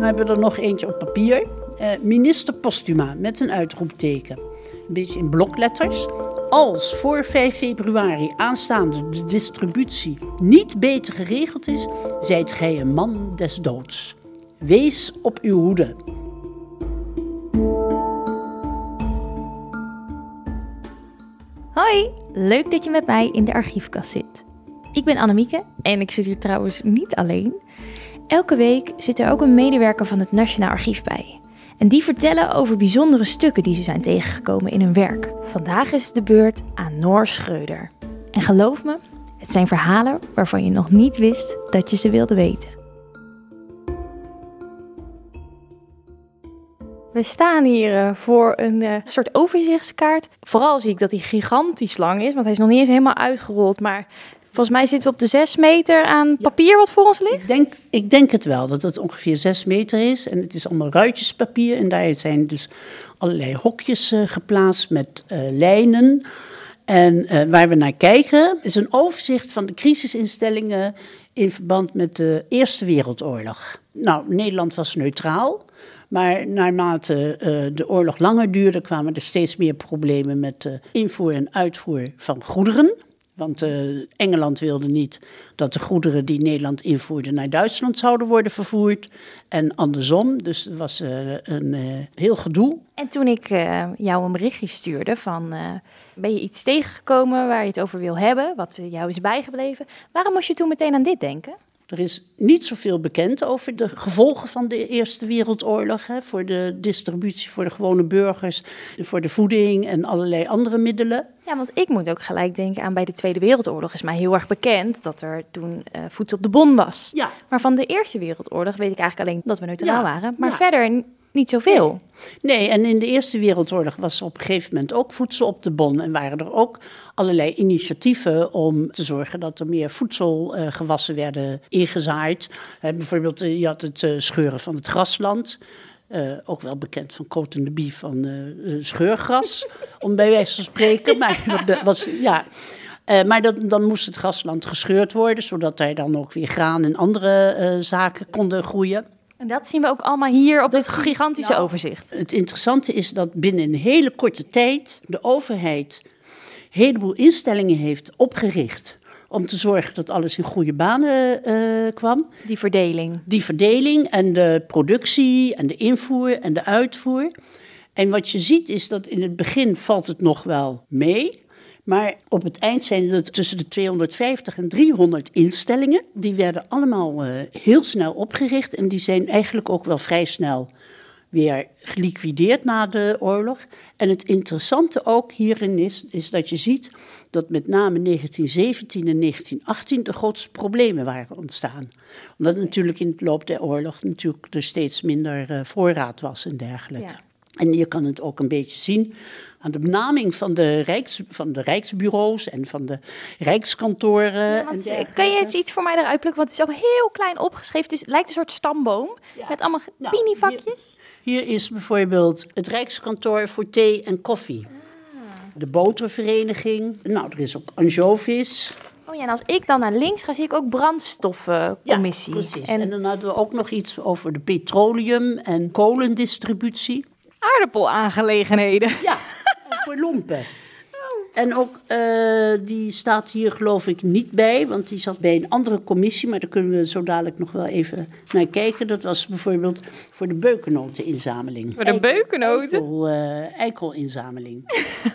Dan hebben we er nog eentje op papier. Uh, minister Postuma met een uitroepteken. Een beetje in blokletters. Als voor 5 februari aanstaande de distributie niet beter geregeld is, zijt gij een man des doods. Wees op uw hoede. Hoi, leuk dat je met mij in de archiefkast zit. Ik ben Annemieke en ik zit hier trouwens niet alleen. Elke week zit er ook een medewerker van het Nationaal Archief bij. En die vertellen over bijzondere stukken die ze zijn tegengekomen in hun werk. Vandaag is de beurt aan Noor Schreuder. En geloof me, het zijn verhalen waarvan je nog niet wist dat je ze wilde weten. We staan hier eh, voor een uh, soort overzichtskaart. Vooral zie ik dat hij gigantisch lang is, want hij is nog niet eens helemaal uitgerold. Maar Volgens mij zitten we op de 6 meter aan papier wat voor ons ligt. Ik denk, ik denk het wel, dat het ongeveer 6 meter is. En het is allemaal ruitjespapier. En daar zijn dus allerlei hokjes uh, geplaatst met uh, lijnen. En uh, waar we naar kijken is een overzicht van de crisisinstellingen in verband met de Eerste Wereldoorlog. Nou, Nederland was neutraal. Maar naarmate uh, de oorlog langer duurde, kwamen er steeds meer problemen met de invoer en uitvoer van goederen. Want uh, Engeland wilde niet dat de goederen die Nederland invoerde naar Duitsland zouden worden vervoerd. En andersom. Dus het was uh, een uh, heel gedoe. En toen ik jou een berichtje stuurde van ben je iets tegengekomen waar je het over wil hebben, wat jou is bijgebleven. Waarom moest je toen meteen aan dit denken? Er is niet zoveel bekend over de gevolgen van de Eerste Wereldoorlog. Hè, voor de distributie, voor de gewone burgers, voor de voeding en allerlei andere middelen. Ja, want ik moet ook gelijk denken aan bij de Tweede Wereldoorlog. Is mij heel erg bekend dat er toen uh, voedsel op de bon was. Ja. Maar van de Eerste Wereldoorlog weet ik eigenlijk alleen dat we neutraal ja. waren. Maar ja. verder niet zoveel. Nee. nee, en in de Eerste Wereldoorlog was er op een gegeven moment ook voedsel op de bon. En waren er ook allerlei initiatieven om te zorgen dat er meer voedselgewassen uh, werden ingezaaid. Bijvoorbeeld, uh, je had het scheuren van het grasland. ook wel bekend van Cote de Bie van scheurgras, om bij wijze van spreken. Maar dat was, ja... Uh, maar dat, dan moest het grasland gescheurd worden, zodat daar dan ook weer graan en andere uh, zaken konden groeien. En dat zien we ook allemaal hier op dit gigantische nou, overzicht. Het interessante is dat binnen een hele korte tijd de overheid een heleboel instellingen heeft opgericht om te zorgen dat alles in goede banen uh, kwam. Die verdeling. Die verdeling en de productie en de invoer en de uitvoer. En wat je ziet is dat in het begin valt het nog wel mee. Maar op het eind zijn er tussen de 250 en 300 instellingen. Die werden allemaal uh, heel snel opgericht en die zijn eigenlijk ook wel vrij snel weer geliquideerd na de oorlog. En het interessante ook hierin is, is dat je ziet dat met name 1917 en 1918 de grootste problemen waren ontstaan. Omdat natuurlijk in het loop der oorlog natuurlijk er steeds minder uh, voorraad was en dergelijke. Ja. En je kan het ook een beetje zien aan de benaming van de, rijks, van de rijksbureaus en van de rijkskantoren. Ja, kan je eens iets voor mij eruit plukken? Want het is allemaal heel klein opgeschreven. Het, lijkt een soort stamboom ja. met allemaal nou, pinivakjes. Hier, hier, is bijvoorbeeld het rijkskantoor voor thee en koffie. Ah. De botervereniging. Nou, er is ook anchovies. Oh ja, en als ik dan naar links ga, zie ik ook brandstoffencommissie. Ja, precies. En, en dan hadden we ook nog iets over de petroleum- en kolendistributie. Aardappelaangelegenheden. Ja, voor lompen. En ook, uh, die staat hier geloof ik niet bij, want die zat bij een andere commissie, maar daar kunnen we zo dadelijk nog wel even naar kijken. Dat was bijvoorbeeld voor de beukennoteninzameling. Voor de beukennoten? Eikel, uh, eikelinzameling.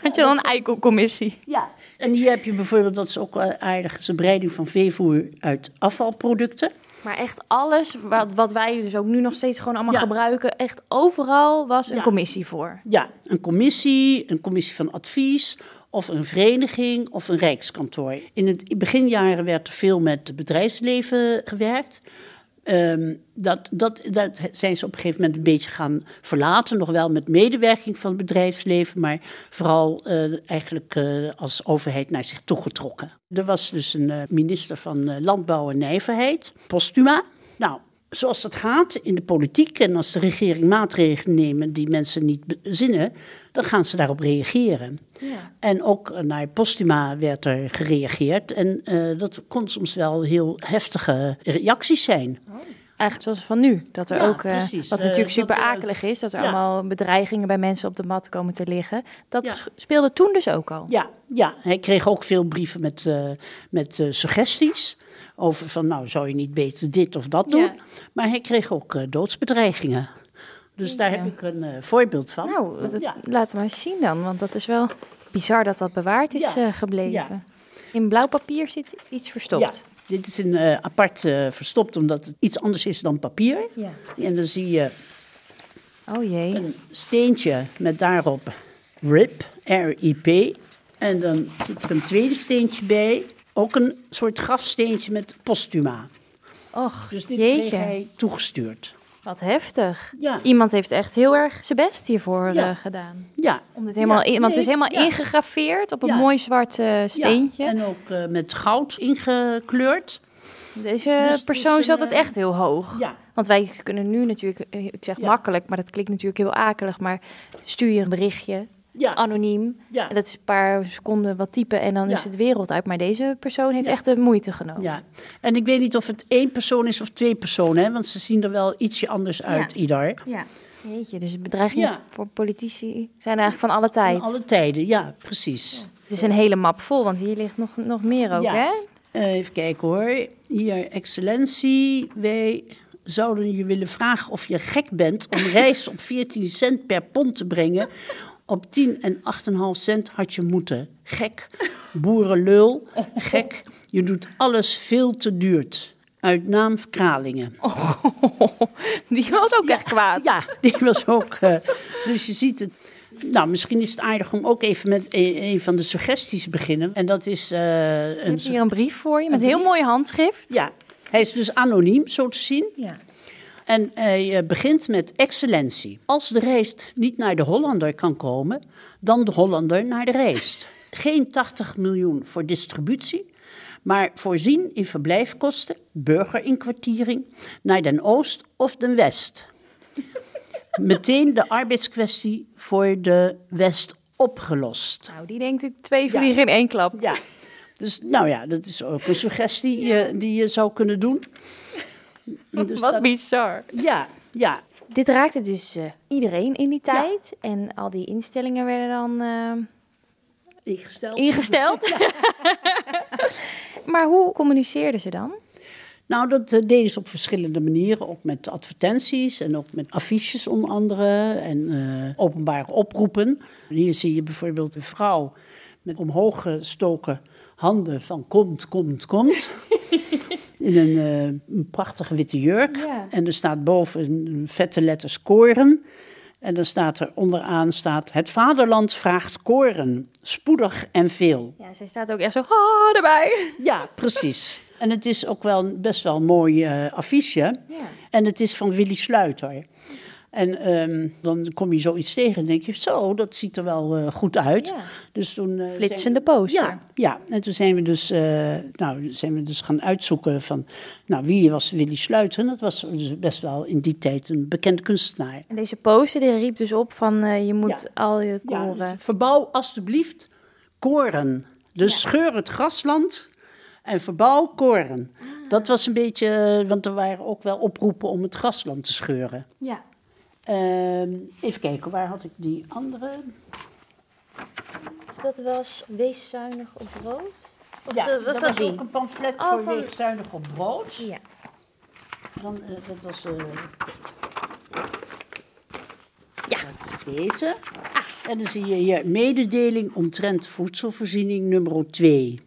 Had je dan een eikelcommissie? Ja, en hier heb je bijvoorbeeld, dat is ook aardig, is een breiding van veevoer uit afvalproducten. Maar echt alles wat, wat wij dus ook nu nog steeds gewoon allemaal gebruiken, echt overal was een commissie voor. Ja, een commissie, een commissie van advies of een vereniging of een rijkskantoor. In het beginjaren werd er veel met het bedrijfsleven gewerkt. Um, dat, dat, dat zijn ze op een gegeven moment een beetje gaan verlaten. Nog wel met medewerking van het bedrijfsleven, maar vooral uh, eigenlijk uh, als overheid naar zich toegetrokken. Er was dus een uh, minister van Landbouw en Nijverheid, Postuma. Nou, zoals dat gaat in de politiek en als de regering maatregelen nemen die mensen niet bezinnen, dan gaan ze daarop reageren. Ja. En ook naar Postuma werd er gereageerd en uh, dat kon soms wel heel heftige reacties zijn. Oh. Eigenlijk zoals van nu. Dat er Ja, ook, eh, wat Eh, natuurlijk super akelig is, dat er ja. allemaal bedreigingen bij mensen op de mat komen te liggen. Dat Ja. speelde toen dus ook al. Ja, ja, hij kreeg ook veel brieven met, eh, met suggesties. Over van, nou, zou je niet beter dit of dat doen? Maar hij kreeg ook doodsbedreigingen. Dus daar heb ik een voorbeeld van. Nou, dat, we maar eens zien dan, want dat is wel bizar dat dat bewaard is gebleven. In blauw papier zit iets verstopt. Dit is een, eh, apart eh, verstopt, omdat het iets anders is dan papier. Ja. En dan zie je Oh jee. een steentje met daarop RIP, R-I-P. En dan zit er een tweede steentje bij, ook een soort grafsteentje met postuma. Och, Dus dit kreeg jeetje. hij toegestuurd. Wat heftig. Ja. Iemand heeft echt heel erg zijn best hiervoor Ja. eh, gedaan. Ja. Om dit helemaal Ja, in, want het is helemaal ja. ingegraveerd op een mooi zwart eh, steentje. Ja, en ook eh, met goud ingekleurd. Deze Dus- persoon dus zat het echt heel hoog. Ja. Want wij kunnen nu natuurlijk, ik zeg makkelijk, maar dat klinkt natuurlijk heel akelig. Maar stuur je een berichtje, Ja. anoniem. Ja. En dat is een paar seconden wat typen en dan Ja. is het wereld uit. Maar deze persoon heeft echt de moeite genomen. ja. En ik weet niet of het één persoon is of twee personen, hè, want ze zien er wel ietsje anders uit, Ja. ieder. Ja. Jeetje, dus bedreigingen voor politici zijn eigenlijk van alle tijd. Van alle tijden, ja, precies. Het is een hele map vol, want hier ligt nog, nog meer ook, hè? Eh, even kijken hoor. Hier, excellentie, wij zouden je willen vragen of je gek bent om rijst op 14 cent per pond te brengen. Op 10 en 8,5 cent had je moeten. Gek, boerenlul, gek. Je doet alles veel te duur. Uit naam Kralingen. Die was ook echt kwaad. Ja, die was ook. eh, dus je ziet het. Nou, misschien is het aardig om ook even met een, een van de suggesties te beginnen. En dat is eh, een. hebt hier een brief voor je met heel mooi handschrift. Ja, hij is dus anoniem, zo te zien. Ja. En hij eh, begint met excellentie. Als de rijst niet naar de Hollander kan komen, dan de Hollander naar de rijst. Geen 80 miljoen voor distributie, maar voorzien in verblijfkosten, burgerinkwartiering, naar den Oost of den West. Meteen de arbeidskwestie voor de West opgelost. Nou, die denkt ik twee Ja. vliegen in één klap. Ja, dus nou ja, dat is ook een suggestie eh, die je zou kunnen doen. Dus Wat dat- bizar. ja, ja, Dit raakte dus eh, iedereen in die tijd. En al die instellingen werden dan eh, ingesteld. ingesteld. maar hoe communiceerden ze dan? Nou, dat eh, deden ze op verschillende manieren. Ook met advertenties en ook met affiches onder andere. En eh, openbare oproepen. Hier zie je bijvoorbeeld een vrouw met omhoog gestoken handen van komt, komt, komt. In een, eh, een prachtige witte jurk. Ja. En er staat boven een vette letters koren. En dan staat er onderaan staat... Het vaderland vraagt koren, spoedig en veel. Ja, zij staat ook echt zo ha erbij. Ja, precies. En het is ook wel een- best wel een mooi eh, affiche. Ja. En het is van Willy Sluiter. En ehm, dan kom je zoiets tegen en denk je, zo, dat ziet er wel eh, goed uit. Ja. Dus toen, eh, Flitsende we- poster. Ja, ja, en toen zijn we, dus, eh, nou, zijn we dus gaan uitzoeken van, nou, wie was Willy Sluiter? En dat was dus best wel in die tijd een bekend kunstenaar. En deze poster die riep dus op van je moet Ja. al je Ja, koren... dus verbouw alstublieft koren. Dus scheur het grasland en verbouw koren. Dat was een beetje, want er waren ook wel oproepen om het grasland te scheuren. Ja. Ehm, even kijken, waar had ik die andere? Dat was wees zuinig op brood. Of Ja, eh, was dat was die? ook een pamflet Oh, voor van- weegzuinig op brood. Ja. Dan, eh, dat was... eh, Ja. Deze. En dan zie je hier mededeling omtrent voedselvoorziening nummer 2.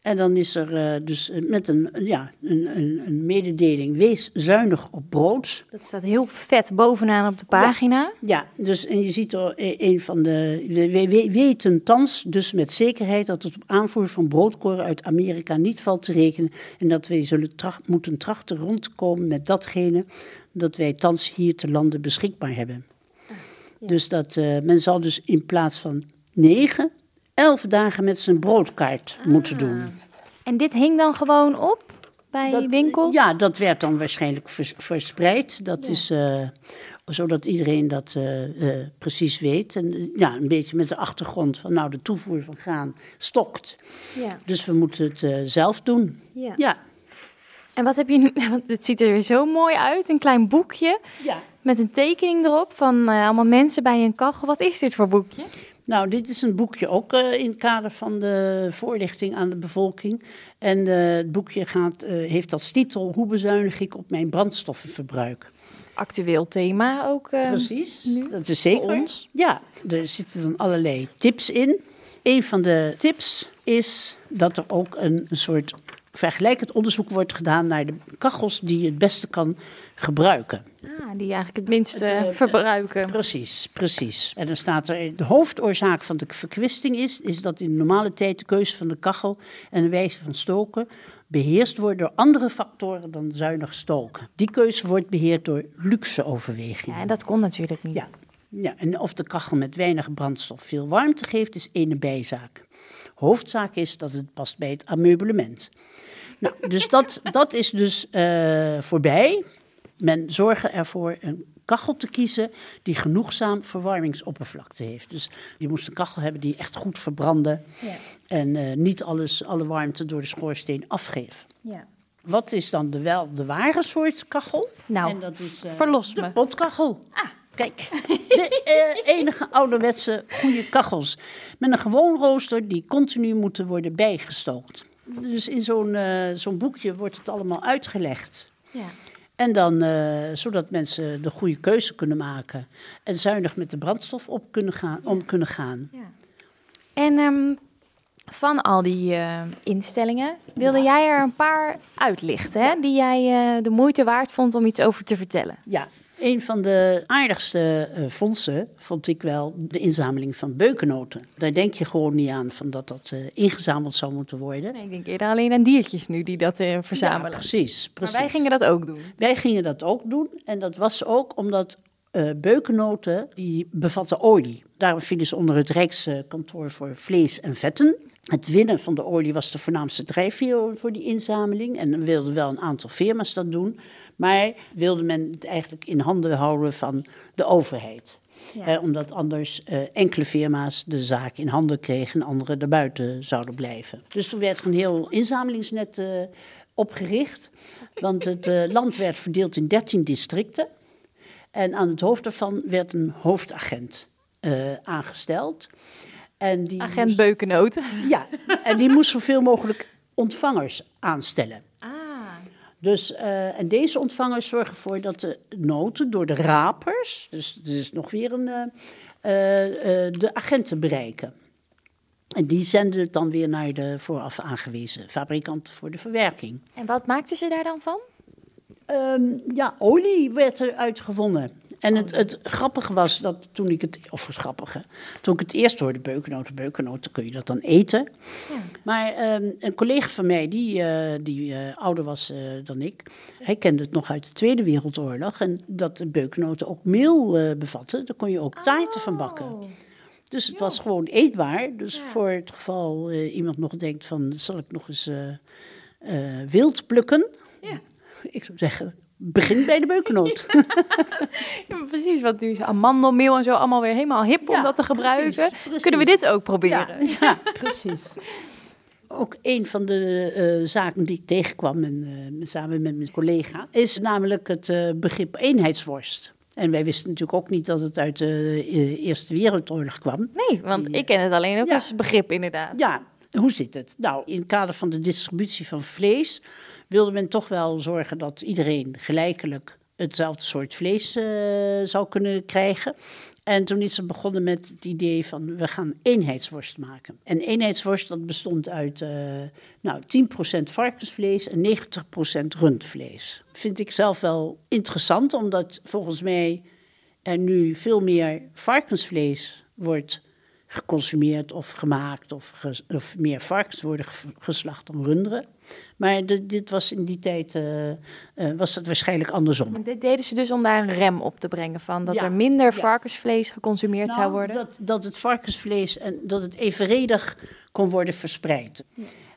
En dan is er eh, dus eh, met een, ja, een, een, een mededeling, wees zuinig op brood. Dat staat heel vet bovenaan op de pagina. Ja, dus en je ziet er een van de. We, we- we weten thans dus met zekerheid dat het op aanvoer van broodkoren uit Amerika niet valt te rekenen. En dat wij zullen tracht, moeten trachten rond te komen met datgene dat wij thans hier te landen beschikbaar hebben. Dus dat eh, men zal dus in plaats van negen, elf dagen met zijn broodkaart moeten doen. En dit hing dan gewoon op bij Dat- winkels? Ja, dat werd dan waarschijnlijk vers- verspreid. Dat is eh, zodat iedereen dat eh, eh, precies weet. En ja, een beetje met de achtergrond van nou, de toevoer van graan stokt. Ja. Dus we moeten het zelf doen. Ja. Ja, En wat heb je nu? Want het ziet er weer zo mooi uit, een klein boekje Ja. met een tekening erop van allemaal mensen bij een kachel. Wat is dit voor boekje? Nou, dit is een boekje ook eh, in het kader van de voorlichting aan de bevolking. En eh, het boekje gaat, eh, heeft als titel Hoe bezuinig ik op mijn brandstoffenverbruik? Actueel thema ook. Precies, nu dat is zeker. voor ons. Ja, er zitten dan allerlei tips in. Een van de tips is dat er ook een, een soort vergelijkend onderzoek wordt gedaan naar de kachels die je het beste kan gebruiken. Ah, die eigenlijk het minste eh, verbruiken. Precies, precies. En dan staat er, de hoofdoorzaak van de verkwisting is, is dat in de normale tijd de keuze van de kachel en de wijze van stoken beheerst wordt door andere factoren dan zuinig stoken. Die keuze wordt beheerd door luxe overwegingen. ja, en dat kon natuurlijk niet. Ja. ja, en of de kachel met weinig brandstof veel warmte geeft, is ene bijzaak. Hoofdzaak is dat het past bij het ameublement. Nou, dus dat, dat is dus eh, voorbij. Men zorgt ervoor een kachel te kiezen die genoegzaam verwarmingsoppervlakte heeft. Dus je moest een kachel hebben die echt goed verbrandde Ja. en eh, niet alles, alle warmte door de schoorsteen afgeeft. Ja. Wat is dan de, wel de ware soort kachel? Nou, en dat is, eh, verlos de me. potkachel. Kijk, de eh, enige ouderwetse goede kachels. Met een gewoon rooster die continu moeten worden bijgestookt. Dus in zo'n zo'n boekje wordt het allemaal uitgelegd. Ja. En dan, eh, zodat mensen de goede keuze kunnen maken. En zuinig met de brandstof op kunnen gaan, om kunnen gaan. Ja. En ehm, van al die eh, instellingen wilde jij er een paar uitlichten, hè? die jij eh, de moeite waard vond om iets over te vertellen. Ja, een van de aardigste eh, fondsen vond ik wel de inzameling van beukennoten. Daar denk je gewoon niet aan van dat dat eh, ingezameld zou moeten worden. Nee, ik denk eerder alleen aan diertjes nu die dat eh, verzamelen. Ja, precies, precies. maar wij gingen dat ook doen. Wij gingen dat ook doen. En dat was ook omdat beukennoten, die bevatten olie. Daarom vielen ze onder het Rijkskantoor voor Vlees en Vetten. Het winnen van de olie was de voornaamste drijfveer voor die inzameling. En dan wilden wel een aantal firma's dat doen. Maar wilde men het eigenlijk in handen houden van de overheid. Ja. Eh, omdat anders eh, enkele firma's de zaak in handen kregen en anderen erbuiten zouden blijven. Dus toen werd er een heel inzamelingsnet eh, opgericht. Want het eh, land werd verdeeld in 13 districten. En aan het hoofd daarvan werd een hoofdagent eh, aangesteld. En die Agent moest- ja, en die moest zoveel mogelijk ontvangers aanstellen. Ah. Dus, eh, en deze ontvangers zorgen ervoor dat de noten door de rapers, dus er is nog weer een, eh, eh, eh, de agenten bereiken. En die zenden het dan weer naar de vooraf aangewezen fabrikant voor de verwerking. En wat maakten ze daar dan van? Ehm, ja, olie werd er uitgevonden. En het, het grappige was dat toen ik het, of het grappige, toen ik het eerst hoorde, beukennoten, beukennoten, kun je dat dan eten? Ja. Maar ehm, een collega van mij, die, eh, die eh, ouder was eh, dan ik, hij kende het nog uit de Tweede Wereldoorlog. En dat de beukennoten ook meel bevatten, daar kon je ook taarten van bakken. Oh. Dus het was gewoon eetbaar. Dus Ja. voor het geval iemand nog denkt van, zal ik nog eens wild plukken? Ja. Ik zou zeggen, begin bij de beukennoot. Ja, precies, want nu is amandelmeel en zo allemaal weer helemaal hip om Ja, dat te gebruiken. precies, precies. Kunnen we dit ook proberen? Ja, ja, precies. Ook een van de eh, zaken die ik tegenkwam en, eh, samen met mijn collega, is namelijk het eh, begrip eenheidsworst. En wij wisten natuurlijk ook niet dat het uit de Eerste Wereldoorlog kwam. Nee, want ik ken het alleen ook als begrip inderdaad. Ja, hoe zit het? Nou, in het kader van de distributie van vlees wilde men toch wel zorgen dat iedereen gelijkelijk hetzelfde soort vlees eh, zou kunnen krijgen. En toen is ze begonnen met het idee van we gaan eenheidsworst maken. En eenheidsworst dat bestond uit eh nou, 10% varkensvlees en 90% rundvlees. Vind ik zelf wel interessant, omdat volgens mij er nu veel meer varkensvlees wordt geconsumeerd of gemaakt of, of meer varkens worden ge- geslacht dan runderen. Maar de- dit was in die tijd eh, eh, was het waarschijnlijk andersom. Dit deden ze dus om daar een rem op te brengen van dat Ja, er minder ja. varkensvlees geconsumeerd zou Nou, worden. Dat, dat het varkensvlees en dat het evenredig kon worden verspreid.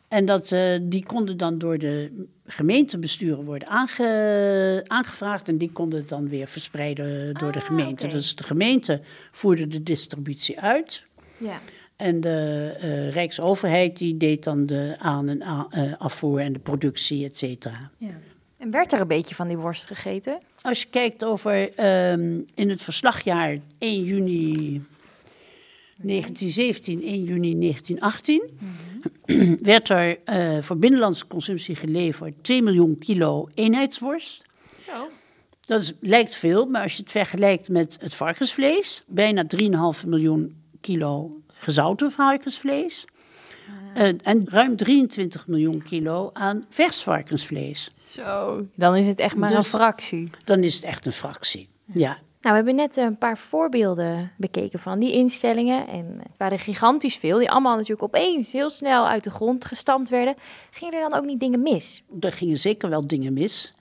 En dat, eh, die konden dan door de gemeentebesturen worden aange, aangevraagd en die konden het dan weer verspreiden door de Ah, gemeente. Dus de gemeente voerde de distributie uit. Ja. En de uh, Rijksoverheid die deed dan de aan- en uh, afvoer en de productie, et cetera. Ja. En werd er een beetje van die worst gegeten? Als je kijkt over um, in het verslagjaar 1 juni 1917, 1 juni 1918, mm-hmm. werd er uh, voor binnenlandse consumptie geleverd 2 miljoen kilo eenheidsworst. Oh. Dat is, lijkt veel, maar als je het vergelijkt met het varkensvlees, bijna 3,5 miljoen kilo gezouten varkensvlees. Uh, en ruim 23 miljoen kilo aan vers varkensvlees. Zo, dan is het echt maar dus, een fractie. Dan is het echt een fractie, ja. Nou, we hebben net een paar voorbeelden bekeken van die instellingen. En het waren gigantisch veel, die allemaal natuurlijk opeens heel snel uit de grond gestampt werden. Gingen er dan ook niet dingen mis? Er gingen zeker wel dingen mis.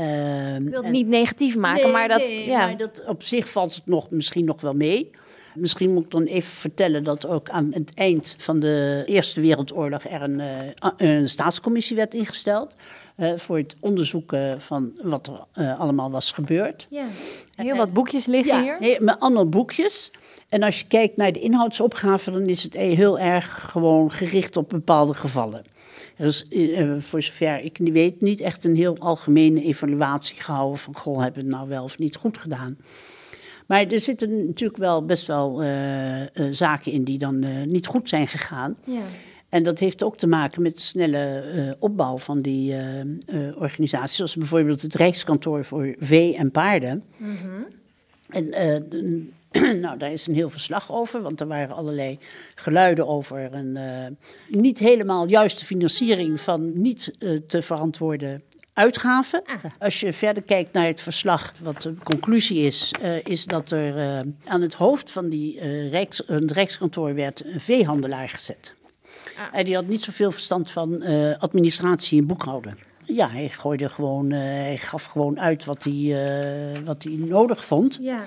Uh, Ik wil het niet negatief maken, nee, maar dat... Nee, ja. maar dat, op zich valt het nog, misschien nog wel mee. Misschien moet ik dan even vertellen dat ook aan het eind van de Eerste Wereldoorlog er een, uh, een staatscommissie werd ingesteld. Uh, voor het onderzoeken van wat er uh, allemaal was gebeurd. Ja. Heel wat boekjes liggen ja, hier. met allemaal boekjes. En als je kijkt naar de inhoudsopgave, dan is het heel erg gewoon gericht op bepaalde gevallen. Er is, uh, voor zover ik niet weet, niet echt een heel algemene evaluatie gehouden van, goh, hebben we het nou wel of niet goed gedaan. Maar er zitten natuurlijk wel best wel uh, uh, zaken in die dan uh, niet goed zijn gegaan. Ja. En dat heeft ook te maken met de snelle opbouw van die organisaties. Zoals bijvoorbeeld het Rijkskantoor voor Vee en Paarden. Mm -hmm. En de, nou, daar is een heel verslag over, want er waren allerlei geluiden over een niet helemaal juiste financiering van niet te verantwoorden uitgaven. Ah. Als je verder kijkt naar het verslag, wat de conclusie is, uh, is dat er uh, aan het hoofd van die uh, Rijks, het Rijkskantoor werd een veehandelaar gezet. Ah. En die had niet zoveel verstand van administratie en boekhouden. Ja, hij gooide gewoon, hij gaf gewoon uit wat hij, wat hij nodig vond. Ja.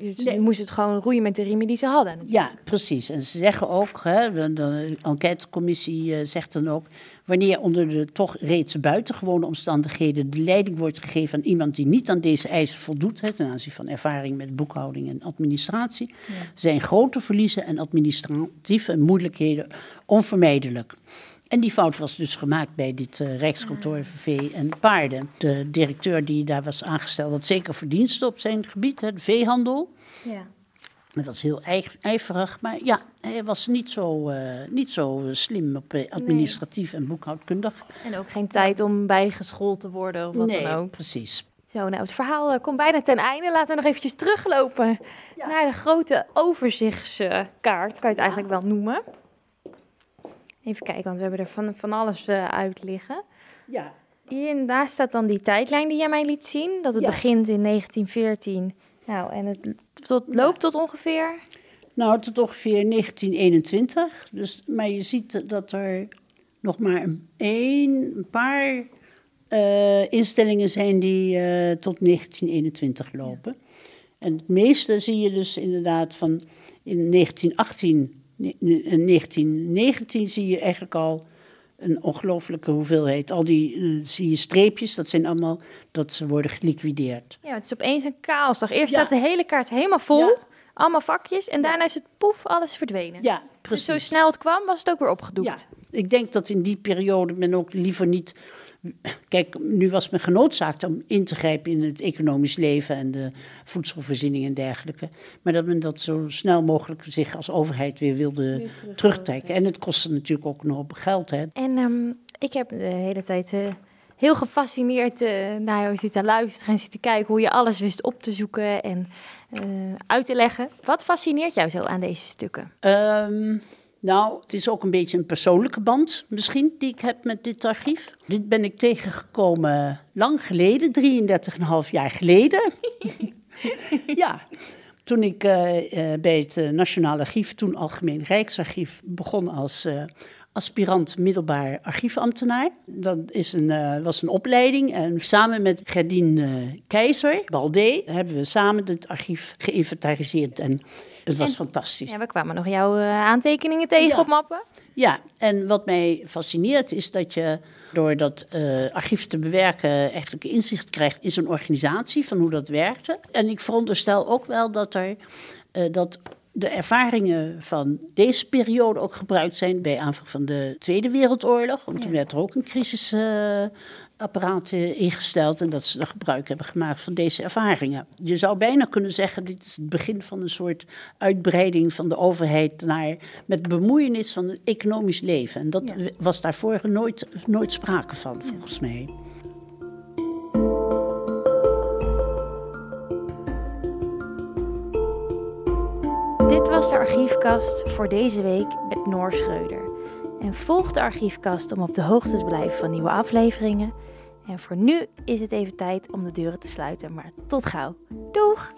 Dus je moest het gewoon roeien met de riemen die ze hadden. Ja, precies. En ze zeggen ook, hè, de enquêtecommissie uh, zegt dan ook, wanneer onder de toch reeds buitengewone omstandigheden de leiding wordt gegeven aan iemand die niet aan deze eisen voldoet, hè, ten aanzien van ervaring met boekhouding en administratie, ja. zijn grote verliezen en administratieve moeilijkheden onvermijdelijk. En die fout was dus gemaakt bij dit uh, Rijkskantoor Vee en Paarden. De directeur die daar was aangesteld had zeker verdiensten op zijn gebied, hè, de veehandel. Ja. Dat was heel ijverig, maar ja, hij was niet zo, uh, niet zo slim op uh, administratief nee. en boekhoudkundig. En ook geen tijd om bijgeschoold te worden of wat nee, dan ook. precies. Zo, nou, het verhaal uh, komt bijna ten einde. Laten we nog eventjes teruglopen ja. naar de grote overzichtskaart, kan je het eigenlijk wel noemen. Even kijken, want we hebben er van, van alles uh, uit liggen. Ja. Hier daar staat dan die tijdlijn die jij mij liet zien. Dat het ja. begint in 1914. Nou, en het tot, loopt tot ongeveer? Nou, tot ongeveer 1921. Dus, maar je ziet dat er nog maar een, een paar uh, instellingen zijn die uh, tot 1921 lopen. Ja. En het meeste zie je dus inderdaad van in 1918 in 1919 zie je eigenlijk al een ongelooflijke hoeveelheid. Al die uh, zie je streepjes, dat zijn allemaal dat ze worden geliquideerd. Ja, het is opeens een chaosdag. Eerst ja. staat de hele kaart helemaal vol, ja. allemaal vakjes, en daarna is het poef, alles verdwenen. Ja, precies. Dus zo snel het kwam, was het ook weer opgedoekt. Ja, ik denk dat in die periode men ook liever niet Kijk, nu was men genoodzaakt om in te grijpen in het economisch leven en de voedselvoorziening en dergelijke. Maar dat men dat zo snel mogelijk zich als overheid weer wilde weer terug terugtrekken. En het kostte natuurlijk ook nog op geld. Hè. En um, ik heb de hele tijd uh, heel gefascineerd uh, naar jou zitten luisteren en zitten kijken hoe je alles wist op te zoeken en uh, uit te leggen. Wat fascineert jou zo aan deze stukken? Um, nou, het is ook een beetje een persoonlijke band misschien die ik heb met dit archief. Dit ben ik tegengekomen lang geleden, 33,5 jaar geleden. ja, toen ik uh, uh, bij het uh, Nationaal Archief, toen Algemeen Rijksarchief, begon als aspirant middelbaar archiefambtenaar. Dat is een, was een opleiding en samen met Gerdien Keizer, Baldé, hebben we samen het archief geïnventariseerd en het was en, fantastisch. Ja, we kwamen nog jouw uh, aantekeningen tegen ja. op mappen. Ja, en wat mij fascineert is dat je door dat uh, archief te bewerken eigenlijk inzicht krijgt in zo'n organisatie van hoe dat werkte. En ik veronderstel ook wel dat er uh, dat de ervaringen van deze periode ook gebruikt zijn bij aanvang van de Tweede Wereldoorlog. Want toen werd er ook een crisisapparaat uh, ingesteld en dat ze er gebruik hebben gemaakt van deze ervaringen. Je zou bijna kunnen zeggen, dit is het begin van een soort uitbreiding van de overheid naar, met bemoeienis van het economisch leven. En dat was daarvoor nooit, nooit sprake van, volgens mij. Was de archiefkast voor deze week met Noor Schreuder. En volg de archiefkast om op de hoogte te blijven van nieuwe afleveringen. En voor nu is het even tijd om de deuren te sluiten, maar tot gauw. Doeg!